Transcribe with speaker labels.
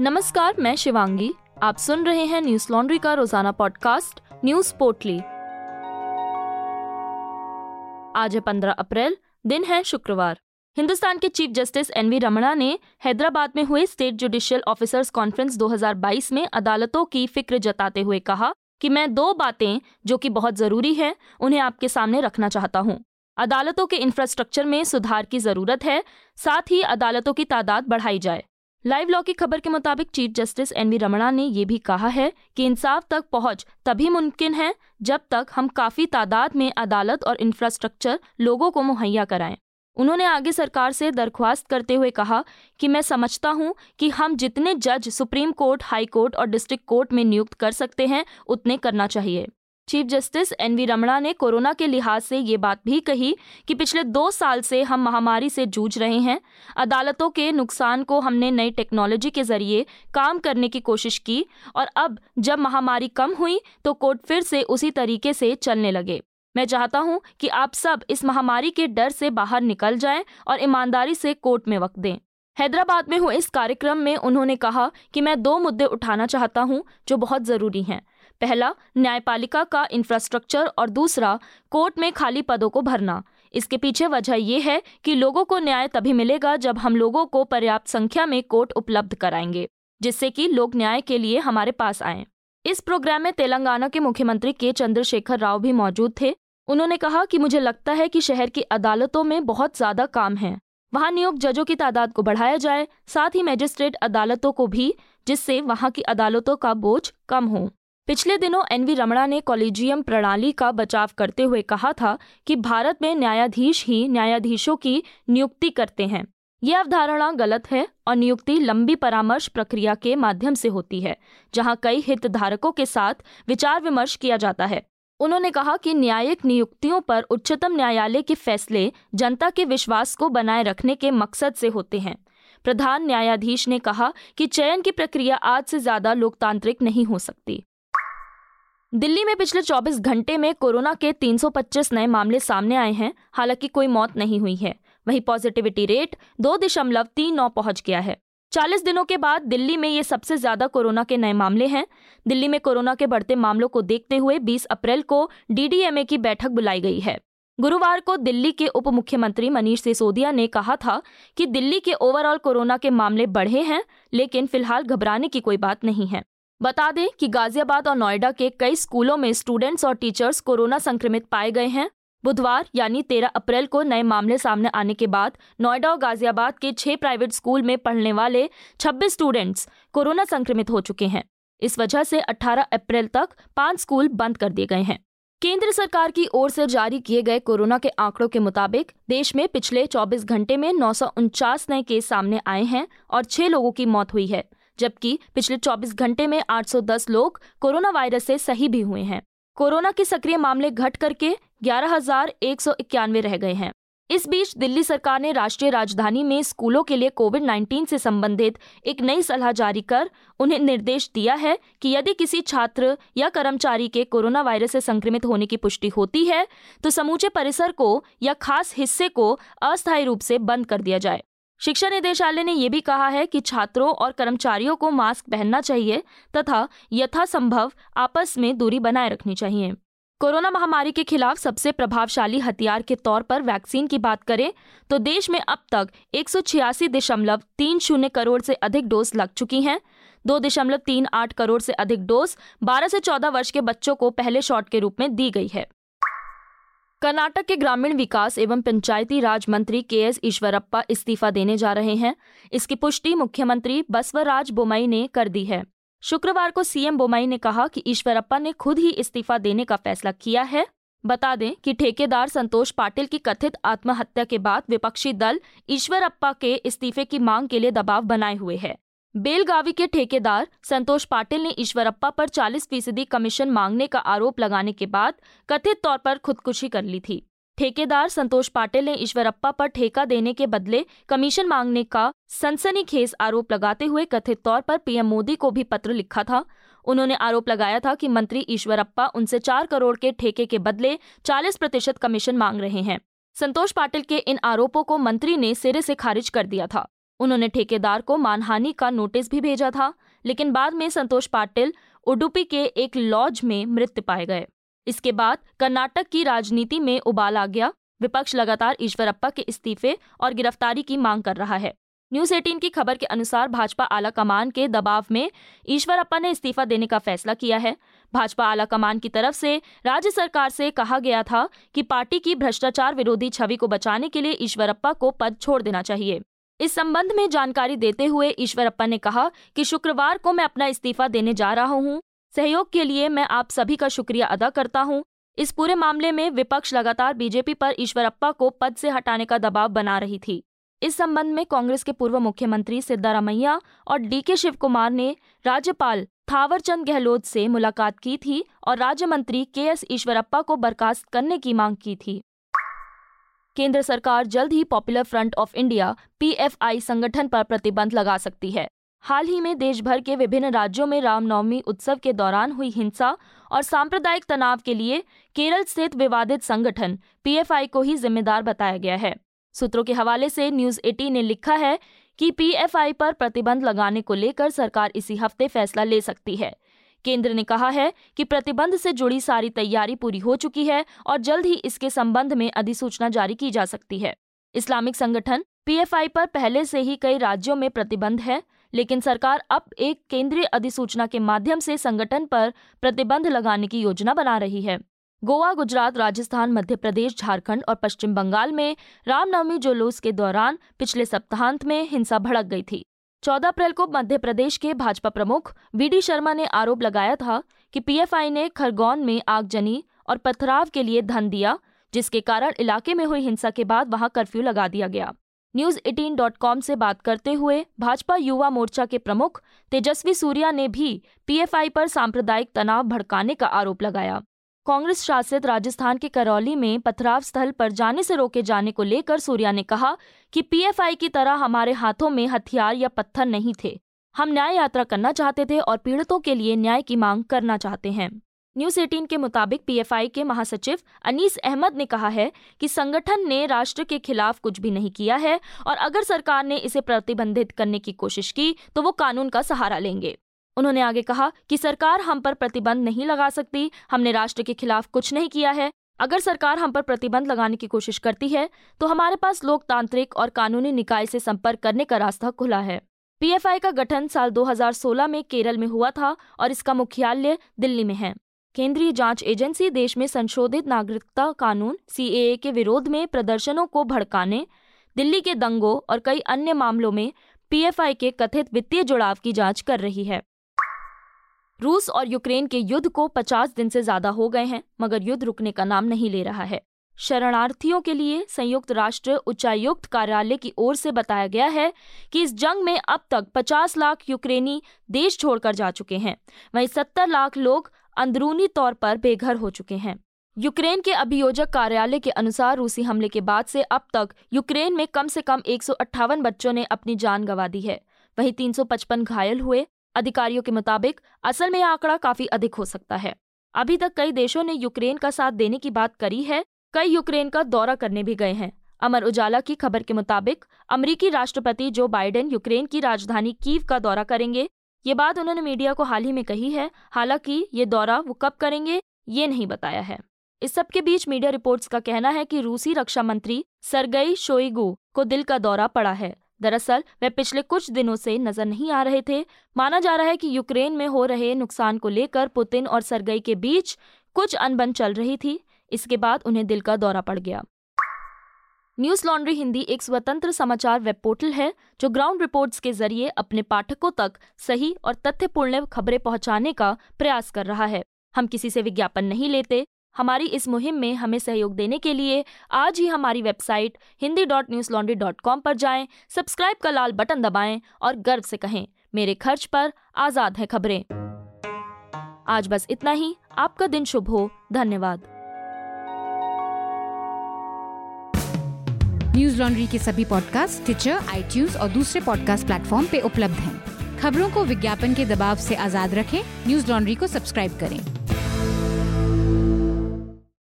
Speaker 1: नमस्कार, मैं शिवांगी। आप सुन रहे हैं न्यूज़ लॉन्ड्री का रोज़ाना पॉडकास्ट न्यूज़ पोर्टली आज है पंद्रह अप्रैल, दिन है शुक्रवार। हिंदुस्तान के chief justice N V Ramana ने हैदराबाद में हुए स्टेट जुडिशियल ऑफिसर्स कॉन्फ्रेंस 2022 में अदालतों की फ़िक्र जताते हुए कहा कि मैं दो बातें जो कि बहुत ज़रूरी है, उन्हें आपके सामने रखना चाहता हूँ। अदालतों के इंफ्रास्ट्रक्चर में सुधार की ज़रूरत है, साथ ही अदालतों की तादाद बढ़ाई जाए। लाइव लॉ की खबर के मुताबिक chief justice N V Ramana ने यह भी कहा है कि इंसाफ तक पहुँच तभी मुमकिन है जब तक हम काफ़ी तादाद में अदालत और इंफ्रास्ट्रक्चर लोगों को मुहैया कराएँ। उन्होंने आगे सरकार से दरख्वास्त करते हुए कहा कि मैं समझता हूँ कि हम जितने जज सुप्रीम कोर्ट, हाई कोर्ट और डिस्ट्रिक्ट कोर्ट में नियुक्त कर सकते हैं, उतने करना चाहिए। Chief justice N V Ramana ने कोरोना के लिहाज से ये बात भी कही कि पिछले दो साल से हम महामारी से जूझ रहे हैं। अदालतों के नुकसान को हमने नई टेक्नोलॉजी के ज़रिए काम करने की कोशिश की और अब जब महामारी कम हुई तो कोर्ट फिर से उसी तरीके से चलने लगे। मैं चाहता हूँ कि आप सब इस महामारी के डर से बाहर निकल जाएँ और ईमानदारी से कोर्ट में वक्त दें। हैदराबाद में हुए इस कार्यक्रम में उन्होंने कहा कि मैं दो मुद्दे उठाना चाहता हूँ जो बहुत ज़रूरी हैं। पहला, न्यायपालिका का इंफ्रास्ट्रक्चर और दूसरा कोर्ट में खाली पदों को भरना। इसके पीछे वजह यह है कि लोगों को न्याय तभी मिलेगा जब हम लोगों को पर्याप्त संख्या में कोर्ट उपलब्ध कराएँगे, जिससे कि लोग न्याय के लिए हमारे पास आए। इस प्रोग्राम में तेलंगाना के मुख्यमंत्री के चंद्रशेखर राव भी मौजूद थे। उन्होंने कहा कि मुझे लगता है कि शहर की अदालतों में बहुत ज़्यादा काम है। वहाँ नियुक्त जजों की तादाद को बढ़ाया जाए, साथ ही मैजिस्ट्रेट अदालतों को भी, जिससे वहाँ की अदालतों का बोझ कम हो। पिछले दिनों एनवी रमणा ने कॉलेजियम प्रणाली का बचाव करते हुए कहा था कि भारत में न्यायाधीश ही न्यायाधीशों की नियुक्ति करते हैं। यह अवधारणा गलत है और नियुक्ति लंबी परामर्श प्रक्रिया के माध्यम से होती है, जहाँ कई हितधारकों के साथ विचार विमर्श किया जाता है। उन्होंने कहा कि न्यायिक नियुक्तियों पर उच्चतम न्यायालय के फैसले जनता के विश्वास को बनाए रखने के मकसद से होते हैं। प्रधान न्यायाधीश ने कहा कि चयन की प्रक्रिया आज से ज़्यादा लोकतांत्रिक नहीं हो सकती। दिल्ली में पिछले 24 घंटे में कोरोना के 325 नए मामले सामने आए हैं, हालाँकि कोई मौत नहीं हुई है। वहीं पॉजिटिविटी रेट दो दशमलव तीन नौ पहुँच गया है। 40 दिनों के बाद दिल्ली में ये सबसे ज़्यादा कोरोना के नए मामले हैं। दिल्ली में कोरोना के बढ़ते मामलों को देखते हुए 20 अप्रैल को डीडीएमए की बैठक बुलाई गई है। गुरुवार को दिल्ली के उप मुख्यमंत्री मनीष सिसोदिया ने कहा था कि दिल्ली के ओवरऑल कोरोना के मामले बढ़े हैं, लेकिन फ़िलहाल घबराने की कोई बात नहीं है। बता दें कि गाजियाबाद और नोएडा के कई स्कूलों में स्टूडेंट्स और टीचर्स कोरोना संक्रमित पाए गए हैं। बुधवार, यानी 13 अप्रैल को नए मामले सामने आने के बाद नोएडा और गाजियाबाद के छह प्राइवेट स्कूल में पढ़ने वाले 26 स्टूडेंट्स कोरोना संक्रमित हो चुके हैं। इस वजह से 18 अप्रैल तक पाँच स्कूल बंद कर दिए गए हैं। केंद्र सरकार की ओर से जारी किए गए कोरोना के आंकड़ों के मुताबिक देश में पिछले 24 घंटे में नौ सौ उनचास नए केस सामने आए हैं और छह लोगों की मौत हुई है। जबकि पिछले 24 घंटे में 810 लोग कोरोना वायरस से सही भी हुए हैं। कोरोना के सक्रिय मामले घट करके ग्यारह रह गए हैं। इस बीच दिल्ली सरकार ने राष्ट्रीय राजधानी में स्कूलों के लिए कोविड 19 से संबंधित एक नई सलाह जारी कर उन्हें निर्देश दिया है कि यदि किसी छात्र या कर्मचारी के कोरोना वायरस से संक्रमित होने की पुष्टि होती है तो समूचे परिसर को या खास हिस्से को अस्थायी रूप से बंद कर दिया जाए। शिक्षा निदेशालय ने यह भी कहा है कि छात्रों और कर्मचारियों को मास्क पहनना चाहिए तथा यथासंभव आपस में दूरी बनाए रखनी चाहिए। कोरोना महामारी के खिलाफ सबसे प्रभावशाली हथियार के तौर पर वैक्सीन की बात करें तो देश में अब तक एक दशमलव तीन शून्य करोड़ से अधिक डोज लग चुकी हैं। दो दशमलव तीन आठ करोड़ से अधिक डोज 12 से 14 वर्ष के बच्चों को पहले शॉट के रूप में दी गई है। कर्नाटक के ग्रामीण विकास एवं पंचायती राज मंत्री के एस ईश्वरप्पा इस्तीफा देने जा रहे हैं। इसकी पुष्टि मुख्यमंत्री बसवराज बोमई ने कर दी है। शुक्रवार को सीएम बोमई ने कहा कि ईश्वरप्पा ने खुद ही इस्तीफा देने का फैसला किया है। बता दें कि ठेकेदार संतोष पाटिल की कथित आत्महत्या के बाद विपक्षी दल ईश्वरप्पा के इस्तीफे की मांग के लिए दबाव बनाए हुए है। बेलगावी के ठेकेदार संतोष पाटिल ने ईश्वरप्पा पर 40 फ़ीसदी कमीशन मांगने का आरोप लगाने के बाद कथित तौर पर खुदकुशी कर ली थी। ठेकेदार संतोष पाटिल ने ईश्वरप्पा पर ठेका देने के बदले कमीशन मांगने का सनसनीखेज आरोप लगाते हुए कथित तौर पर पीएम मोदी को भी पत्र लिखा था। उन्होंने आरोप लगाया था कि मंत्री ईश्वरप्पा उनसे चार करोड़ के ठेके के बदले चालीस प्रतिशत कमीशन मांग रहे हैं। संतोष पाटिल के इन आरोपों को मंत्री ने सिरे से खारिज कर दिया था। उन्होंने ठेकेदार को मानहानि का नोटिस भी भेजा था, लेकिन बाद में संतोष पाटिल उडुपी के एक लॉज में मृत्यु पाए गए। इसके बाद कर्नाटक की राजनीति में उबाल आ गया। विपक्ष लगातार ईश्वरप्पा के इस्तीफे और गिरफ्तारी की मांग कर रहा है। न्यूज़ 18 की खबर के अनुसार भाजपा आला कमान के दबाव में ईश्वरप्पा ने इस्तीफा देने का फैसला किया है। भाजपा आला कमान की तरफ़ से राज्य सरकार से कहा गया था कि पार्टी की भ्रष्टाचार विरोधी छवि को बचाने के लिए ईश्वरप्पा को पद छोड़ देना चाहिए। इस संबंध में जानकारी देते हुए ईश्वरप्पा ने कहा कि शुक्रवार को मैं अपना इस्तीफा देने जा रहा हूँ। सहयोग के लिए मैं आप सभी का शुक्रिया अदा करता हूँ। इस पूरे मामले में विपक्ष लगातार बीजेपी पर ईश्वरप्पा को पद से हटाने का दबाव बना रही थी। इस संबंध में कांग्रेस के पूर्व मुख्यमंत्री सिद्धारामैया और डी के शिव कुमार ने राज्यपाल थावरचंद गहलोत से मुलाकात की थी और राज्य मंत्री के एस ईश्वरप्पा को बर्खास्त करने की मांग की थी। केंद्र सरकार जल्द ही popular front of India PFI संगठन पर प्रतिबंध लगा सकती है। हाल ही में देश भर के विभिन्न राज्यों में रामनवमी उत्सव के दौरान हुई हिंसा और सांप्रदायिक तनाव के लिए केरल स्थित विवादित संगठन पीएफआई को ही जिम्मेदार बताया गया है। सूत्रों के हवाले से न्यूज़ एटी ने लिखा है कि पीएफआई पर प्रतिबंध लगाने को लेकर सरकार इसी हफ़्ते फैसला ले सकती है। केंद्र ने कहा है कि प्रतिबंध से जुड़ी सारी तैयारी पूरी हो चुकी है और जल्द ही इसके संबंध में अधिसूचना जारी की जा सकती है। इस्लामिक संगठन पीएफआई पर पहले से ही कई राज्यों में प्रतिबंध है, लेकिन सरकार अब एक केंद्रीय अधिसूचना के माध्यम से संगठन पर प्रतिबंध लगाने की योजना बना रही है। गोवा, गुजरात, राजस्थान, मध्य प्रदेश, झारखंड और पश्चिम बंगाल में रामनवमी जुलूस के दौरान पिछले सप्ताहांत में हिंसा भड़क गई थी। 14 अप्रैल को मध्य प्रदेश के भाजपा प्रमुख वी डी शर्मा ने आरोप लगाया था कि पीएफआई ने खरगोन में आगजनी और पथराव के लिए धन दिया, जिसके कारण इलाके में हुई हिंसा के बाद वहाँ कर्फ्यू लगा दिया गया। न्यूज़ 18 डॉट कॉम से बात करते हुए भाजपा युवा मोर्चा के प्रमुख तेजस्वी सूर्या ने भी पीएफआई पर सांप्रदायिक तनाव भड़काने का आरोप लगाया। कांग्रेस शासित राजस्थान के करौली में पथराव स्थल पर जाने से रोके जाने को लेकर सूर्या ने कहा कि पीएफआई की तरह हमारे हाथों में हथियार या पत्थर नहीं थे। हम न्याय यात्रा करना चाहते थे और पीड़ितों के लिए न्याय की मांग करना चाहते हैं। न्यूज़ 18 के मुताबिक पीएफआई के महासचिव अनीस अहमद ने कहा है कि संगठन ने राष्ट्र के खिलाफ कुछ भी नहीं किया है और अगर सरकार ने इसे प्रतिबंधित करने की कोशिश की तो वो कानून का सहारा लेंगे। उन्होंने आगे कहा कि सरकार हम पर प्रतिबंध नहीं लगा सकती। हमने राष्ट्र के खिलाफ कुछ नहीं किया है। अगर सरकार हम पर प्रतिबंध लगाने की कोशिश करती है तो हमारे पास लोकतांत्रिक और कानूनी निकाय से संपर्क करने का रास्ता खुला है। पीएफआई का गठन साल 2016 में केरल में हुआ था और इसका मुख्यालय दिल्ली में है। केंद्रीय जाँच एजेंसी देश में संशोधित नागरिकता कानून सी के विरोध में प्रदर्शनों को भड़काने, दिल्ली के दंगों और कई अन्य मामलों में पीएफआई के कथित वित्तीय जुड़ाव की जाँच कर रही है। रूस और यूक्रेन के युद्ध को 50 दिन से ज़्यादा हो गए हैं, मगर युद्ध रुकने का नाम नहीं ले रहा है। शरणार्थियों के लिए संयुक्त राष्ट्र उच्चायुक्त कार्यालय की ओर से बताया गया है कि इस जंग में अब तक 50 लाख यूक्रेनी देश छोड़कर जा चुके हैं। वहीं 70 लाख लोग अंदरूनी तौर पर बेघर हो चुके हैं। यूक्रेन के अभियोजक कार्यालय के अनुसार रूसी हमले के बाद से अब तक यूक्रेन में कम से कम एक सौ अट्ठावन बच्चों ने अपनी जान गंवा दी है। वहीं 355 घायल हुए अधिकारियों के मुताबिक, असल में आंकड़ा काफ़ी अधिक हो सकता है। अभी तक कई देशों ने यूक्रेन का साथ देने की बात करी है, कई यूक्रेन का दौरा करने भी गए हैं। अमर उजाला की खबर के मुताबिक, अमरीकी राष्ट्रपति जो बाइडेन यूक्रेन की राजधानी कीव का दौरा करेंगे, ये बात उन्होंने मीडिया को हाल ही में कही है, हालाँकि ये दौरा वो कब करेंगे, ये नहीं बताया है। इस सब के बीच मीडिया रिपोर्ट्स का कहना है कि रूसी रक्षा मंत्री सरगई शोइगु को दिल का दौरा पड़ा है। दरअसल वे पिछले कुछ दिनों से नज़र नहीं आ रहे थे। माना जा रहा है कि यूक्रेन में हो रहे नुकसान को लेकर पुतिन और सरगई के बीच कुछ अनबन चल रही थी। इसके बाद उन्हें दिल का दौरा पड़ गया। न्यूज़ लॉन्ड्री हिंदी एक स्वतंत्र समाचार वेब पोर्टल है, जो ग्राउंड रिपोर्ट्स के ज़रिए अपने पाठकों तक सही और तथ्यपूर्ण खबरें पहुँचाने का प्रयास कर रहा है। हम किसी से विज्ञापन नहीं लेते हमारी इस मुहिम में हमें सहयोग देने के लिए आज ही हमारी website Hindi dot news laundry dot com पर जाएँ, सब्सक्राइब का लाल बटन दबाएँ और गर्व से कहें मेरे खर्च पर आज़ाद है खबरें। आज बस इतना ही आपका दिन शुभ हो धन्यवाद।
Speaker 2: न्यूज़ लॉन्ड्री के सभी पॉडकास्ट ट्विटर आई और दूसरे पॉडकास्ट प्लेटफॉर्म पे उपलब्ध हैं। खबरों को विज्ञापन के दबाव से आज़ाद रखें न्यूज़ लॉन्ड्री को सब्सक्राइब करें।